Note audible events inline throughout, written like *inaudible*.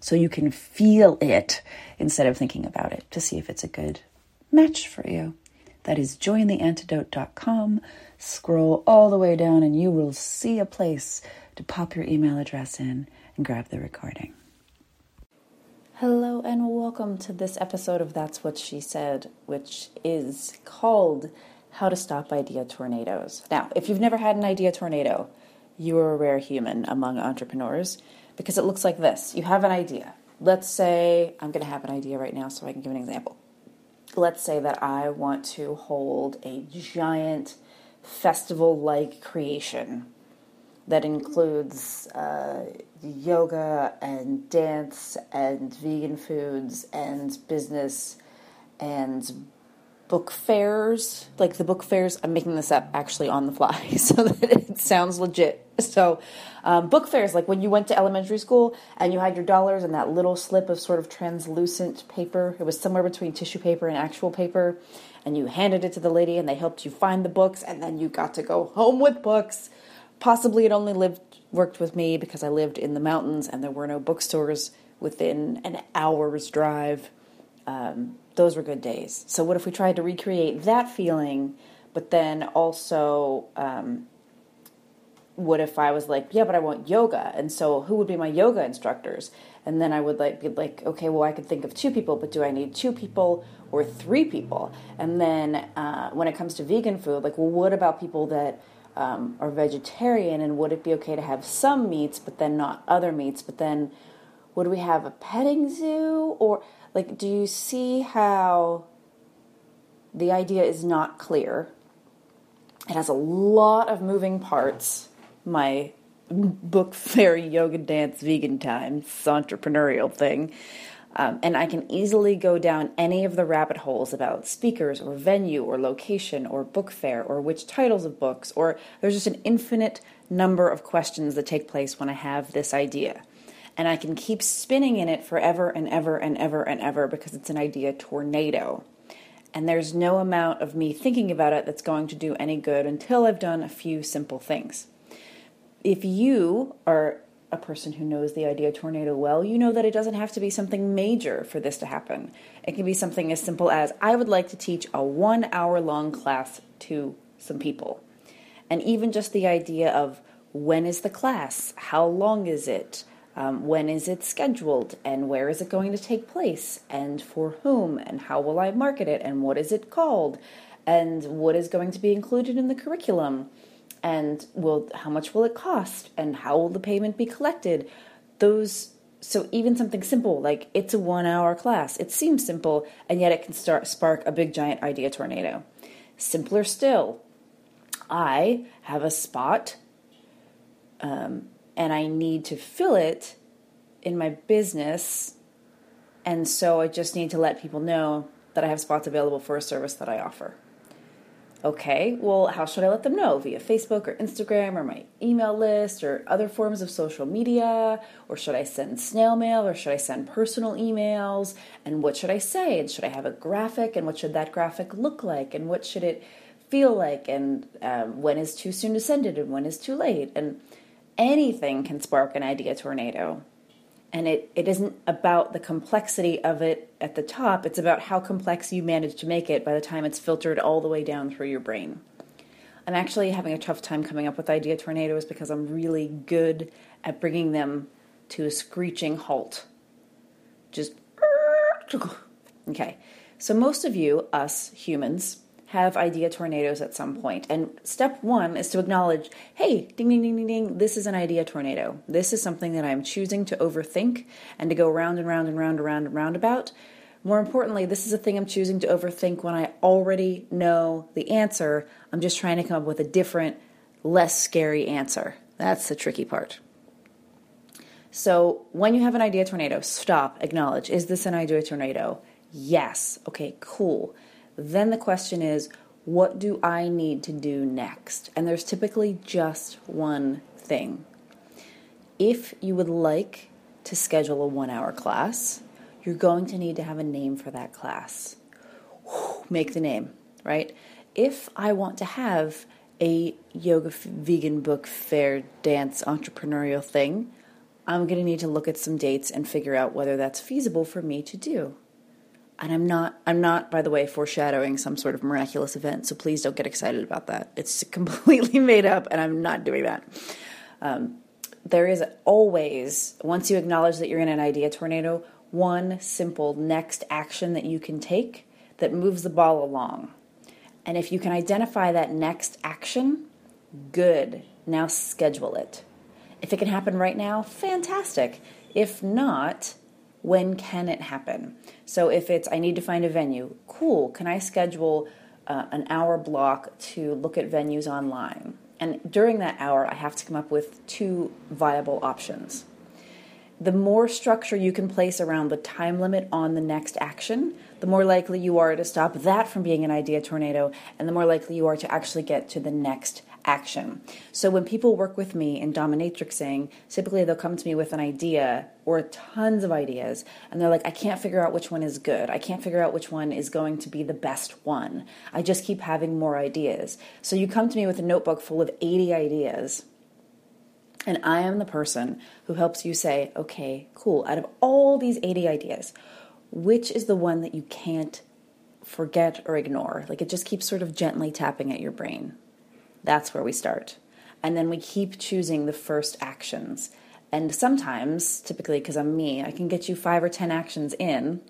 so you can feel it instead of thinking about it to see if it's a good match for you. That is jointheantidote.com. Scroll all the way down and you will see a place to pop your email address in and grab the recording. Hello and welcome to this episode of That's What She Said, which is called How to Stop Idea Tornadoes. Now, if you've never had an idea tornado, you are a rare human among entrepreneurs because it looks like this. You have an idea. Let's say I'm going to have an idea right now so I can give an example. Let's say that I want to hold a giant festival like creation that includes uh, yoga and dance and vegan foods and business and book fairs, like the book fairs. I'm making this up actually on the fly *laughs* so that it sounds legit. So, um, book fairs, like when you went to elementary school and you had your dollars and that little slip of sort of translucent paper, it was somewhere between tissue paper and actual paper, and you handed it to the lady and they helped you find the books, and then you got to go home with books. Possibly it only lived worked with me because I lived in the mountains and there were no bookstores within an hour's drive. Um, those were good days. So, what if we tried to recreate that feeling, but then also, um, what if I was like, yeah, but I want yoga, and so who would be my yoga instructors? And then I would like be like, okay, well, I could think of two people, but do I need two people or three people? And then uh, when it comes to vegan food, like, well, what about people that um, are vegetarian, and would it be okay to have some meats, but then not other meats? But then would we have a petting zoo or like, do you see how the idea is not clear? It has a lot of moving parts. My book fairy yoga dance vegan times entrepreneurial thing. Um, and I can easily go down any of the rabbit holes about speakers or venue or location or book fair or which titles of books, or there's just an infinite number of questions that take place when I have this idea and I can keep spinning in it forever and ever and ever and ever because it's an idea tornado. And there's no amount of me thinking about it that's going to do any good until I've done a few simple things. If you are a person who knows the idea tornado well, you know that it doesn't have to be something major for this to happen. It can be something as simple as I would like to teach a one hour long class to some people. And even just the idea of when is the class? How long is it? Um, when is it scheduled and where is it going to take place and for whom and how will I market it and what is it called and what is going to be included in the curriculum and will how much will it cost and how will the payment be collected? Those so even something simple like it's a 1 hour class it seems simple and yet it can start spark a big giant idea tornado. Simpler still I have a spot um, and I need to fill it in my business. And so I just need to let people know that I have spots available for a service that I offer. Okay, well, how should I let them know? Via Facebook or Instagram or my email list or other forms of social media? Or should I send snail mail or should I send personal emails? And what should I say? And should I have a graphic? And what should that graphic look like? And what should it feel like? And um, when is too soon to send it? And when is too late? And anything can spark an idea tornado. And it, it isn't about the complexity of it at the top, it's about how complex you manage to make it by the time it's filtered all the way down through your brain. I'm actually having a tough time coming up with idea tornadoes because I'm really good at bringing them to a screeching halt. Just Okay, so most of you, us humans, have idea tornadoes at some point. And step one is to acknowledge hey, ding, ding, ding, ding, ding, this is an idea tornado. This is something that I'm choosing to overthink and to go round and round and round and round and round about. More importantly, this is a thing I'm choosing to overthink when I already know the answer. I'm just trying to come up with a different, less scary answer. That's the tricky part. So, when you have an idea tornado, stop, acknowledge is this an idea tornado? Yes. Okay, cool. Then the question is, what do I need to do next? And there's typically just one thing. If you would like to schedule a one hour class, you're going to need to have a name for that class. Make the name, right? If I want to have a yoga vegan book fair dance entrepreneurial thing, I'm going to need to look at some dates and figure out whether that's feasible for me to do. And I'm not I'm not by the way foreshadowing some sort of miraculous event, so please don't get excited about that. It's *laughs* completely made up and I'm not doing that. Um, there is always once you acknowledge that you're in an idea tornado, one simple next action that you can take that moves the ball along. And if you can identify that next action, good. Now schedule it. If it can happen right now, fantastic. If not, when can it happen? So if it's, I need to find a venue, cool. Can I schedule uh, an hour block to look at venues online? And during that hour, I have to come up with two viable options the more structure you can place around the time limit on the next action, the more likely you are to stop that from being an idea tornado, and the more likely you are to actually get to the next action. So when people work with me in dominatrixing, typically they'll come to me with an idea or tons of ideas, and they're like, I can't figure out which one is good. I can't figure out which one is going to be the best one. I just keep having more ideas. So you come to me with a notebook full of 80 ideas and I am the person who helps you say, okay, cool, out of all these 80 ideas, which is the one that you can't forget or ignore? Like it just keeps sort of gently tapping at your brain. That's where we start. And then we keep choosing the first actions. And sometimes, typically because I'm me, I can get you five or 10 actions in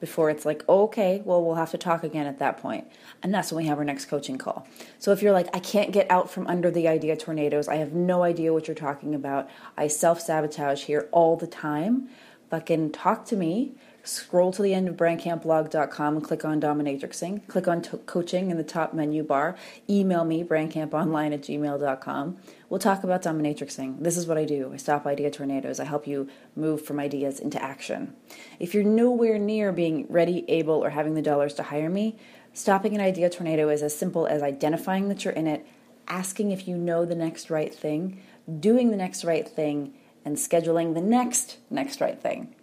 before it's like, oh, okay, well, we'll have to talk again at that point. And that's when we have our next coaching call. So if you're like, I can't get out from under the idea tornadoes, I have no idea what you're talking about, I self sabotage here all the time, fucking talk to me scroll to the end of brandcampblog.com and click on dominatrixing. Click on coaching in the top menu bar. Email me, brandcamponline at gmail.com. We'll talk about dominatrixing. This is what I do. I stop idea tornadoes. I help you move from ideas into action. If you're nowhere near being ready, able, or having the dollars to hire me, stopping an idea tornado is as simple as identifying that you're in it, asking if you know the next right thing, doing the next right thing, and scheduling the next next right thing.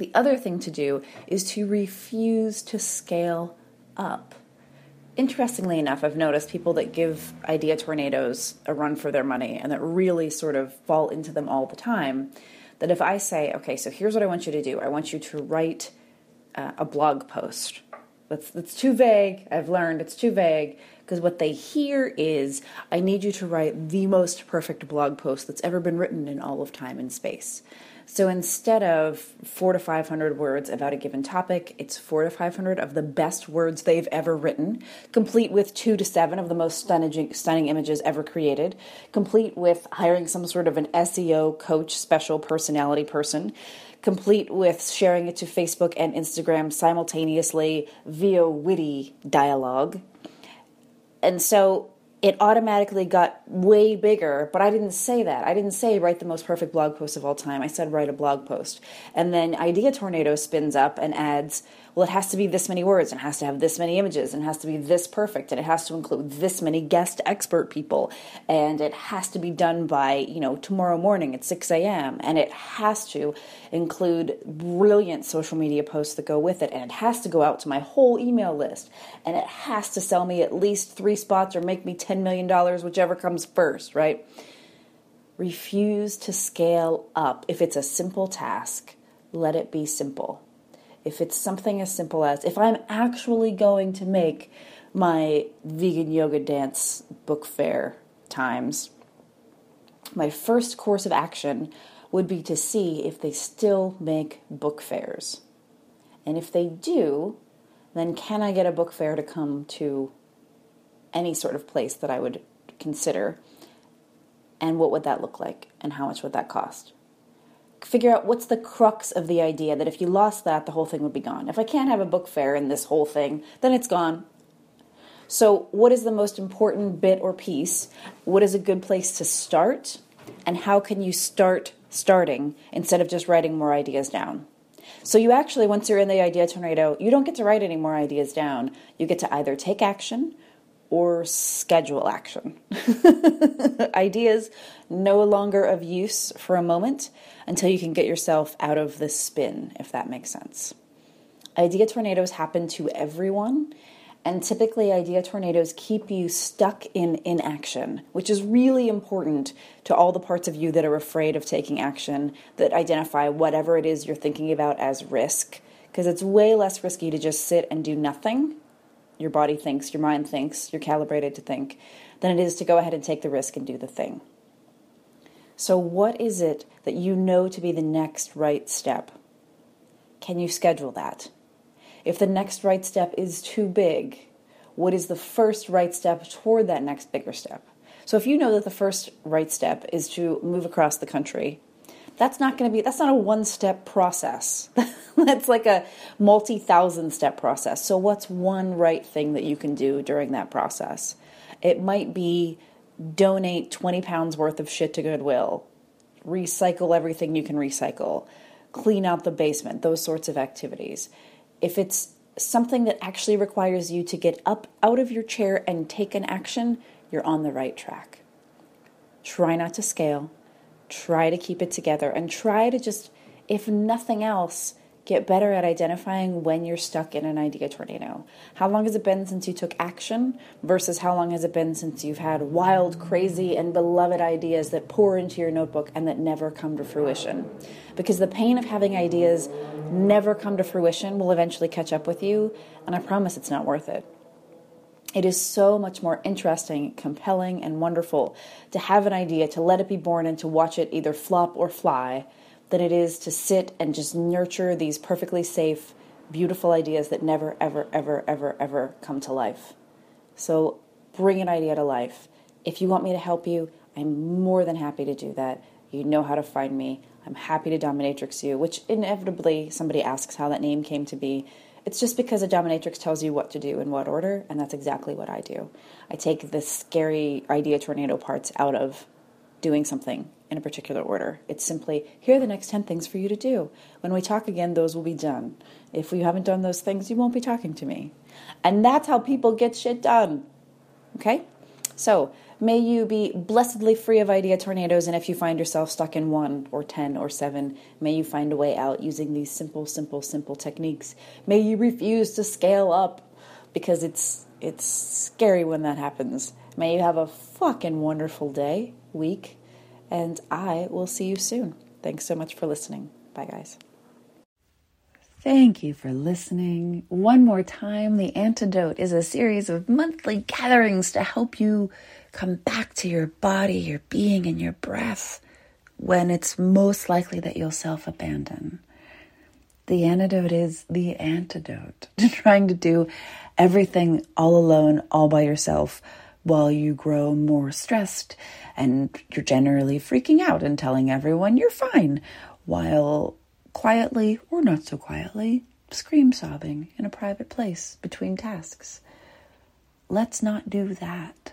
The other thing to do is to refuse to scale up. Interestingly enough, I've noticed people that give idea tornadoes a run for their money and that really sort of fall into them all the time. That if I say, okay, so here's what I want you to do I want you to write uh, a blog post. That's, that's too vague. I've learned it's too vague because what they hear is, I need you to write the most perfect blog post that's ever been written in all of time and space. So instead of four to 500 words about a given topic, it's four to 500 of the best words they've ever written, complete with two to seven of the most stunning, stunning images ever created, complete with hiring some sort of an SEO coach, special personality person, complete with sharing it to Facebook and Instagram simultaneously via witty dialogue. And so it automatically got way bigger, but I didn't say that. I didn't say write the most perfect blog post of all time. I said write a blog post. And then Idea Tornado spins up and adds well, it has to be this many words, and it has to have this many images, and it has to be this perfect, and it has to include this many guest expert people, and it has to be done by, you know, tomorrow morning at 6 a.m., and it has to include brilliant social media posts that go with it, and it has to go out to my whole email list, and it has to sell me at least three spots or make me $10 million, whichever comes first, right? Refuse to scale up. If it's a simple task, let it be simple if it's something as simple as if I'm actually going to make my vegan yoga dance book fair times, my first course of action would be to see if they still make book fairs. And if they do, then can I get a book fair to come to any sort of place that I would consider? And what would that look like? And how much would that cost? Figure out what's the crux of the idea that if you lost that, the whole thing would be gone. If I can't have a book fair in this whole thing, then it's gone. So, what is the most important bit or piece? What is a good place to start? And how can you start starting instead of just writing more ideas down? So, you actually, once you're in the idea tornado, you don't get to write any more ideas down. You get to either take action or schedule action. *laughs* ideas no longer of use for a moment until you can get yourself out of the spin, if that makes sense. Idea tornadoes happen to everyone, and typically, idea tornadoes keep you stuck in inaction, which is really important to all the parts of you that are afraid of taking action, that identify whatever it is you're thinking about as risk. Because it's way less risky to just sit and do nothing. Your body thinks, your mind thinks, you're calibrated to think, than it is to go ahead and take the risk and do the thing. So, what is it that you know to be the next right step? Can you schedule that? If the next right step is too big, what is the first right step toward that next bigger step? So if you know that the first right step is to move across the country, that's not going to be that's not a one step process. *laughs* that's like a multi thousand step process. So what's one right thing that you can do during that process? It might be donate 20 pounds worth of shit to Goodwill, recycle everything you can recycle, clean out the basement, those sorts of activities if it's something that actually requires you to get up out of your chair and take an action, you're on the right track. Try not to scale, try to keep it together, and try to just, if nothing else, get better at identifying when you're stuck in an idea tornado. How long has it been since you took action versus how long has it been since you've had wild, crazy, and beloved ideas that pour into your notebook and that never come to fruition? Because the pain of having ideas never come to fruition will eventually catch up with you, and I promise it's not worth it. It is so much more interesting, compelling, and wonderful to have an idea, to let it be born, and to watch it either flop or fly than it is to sit and just nurture these perfectly safe, beautiful ideas that never, ever, ever, ever, ever come to life. So bring an idea to life. If you want me to help you, I'm more than happy to do that. You know how to find me. I'm happy to dominatrix you, which inevitably somebody asks how that name came to be. It's just because a dominatrix tells you what to do in what order, and that's exactly what I do. I take the scary idea tornado parts out of doing something in a particular order. It's simply, here are the next 10 things for you to do. When we talk again, those will be done. If you haven't done those things, you won't be talking to me. And that's how people get shit done. Okay? So, may you be blessedly free of idea tornadoes, and if you find yourself stuck in one or 10 or seven, may you find a way out using these simple, simple, simple techniques. May you refuse to scale up because it's it's scary when that happens. May you have a fucking wonderful day, week, and I will see you soon. Thanks so much for listening. Bye, guys. Thank you for listening. One more time, The Antidote is a series of monthly gatherings to help you come back to your body, your being, and your breath when it's most likely that you'll self abandon. The antidote is the antidote *laughs* to trying to do everything all alone, all by yourself, while you grow more stressed and you're generally freaking out and telling everyone you're fine, while quietly or not so quietly scream sobbing in a private place between tasks. Let's not do that.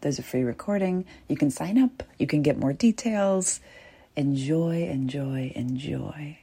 There's a free recording. You can sign up, you can get more details. Enjoy, enjoy, enjoy.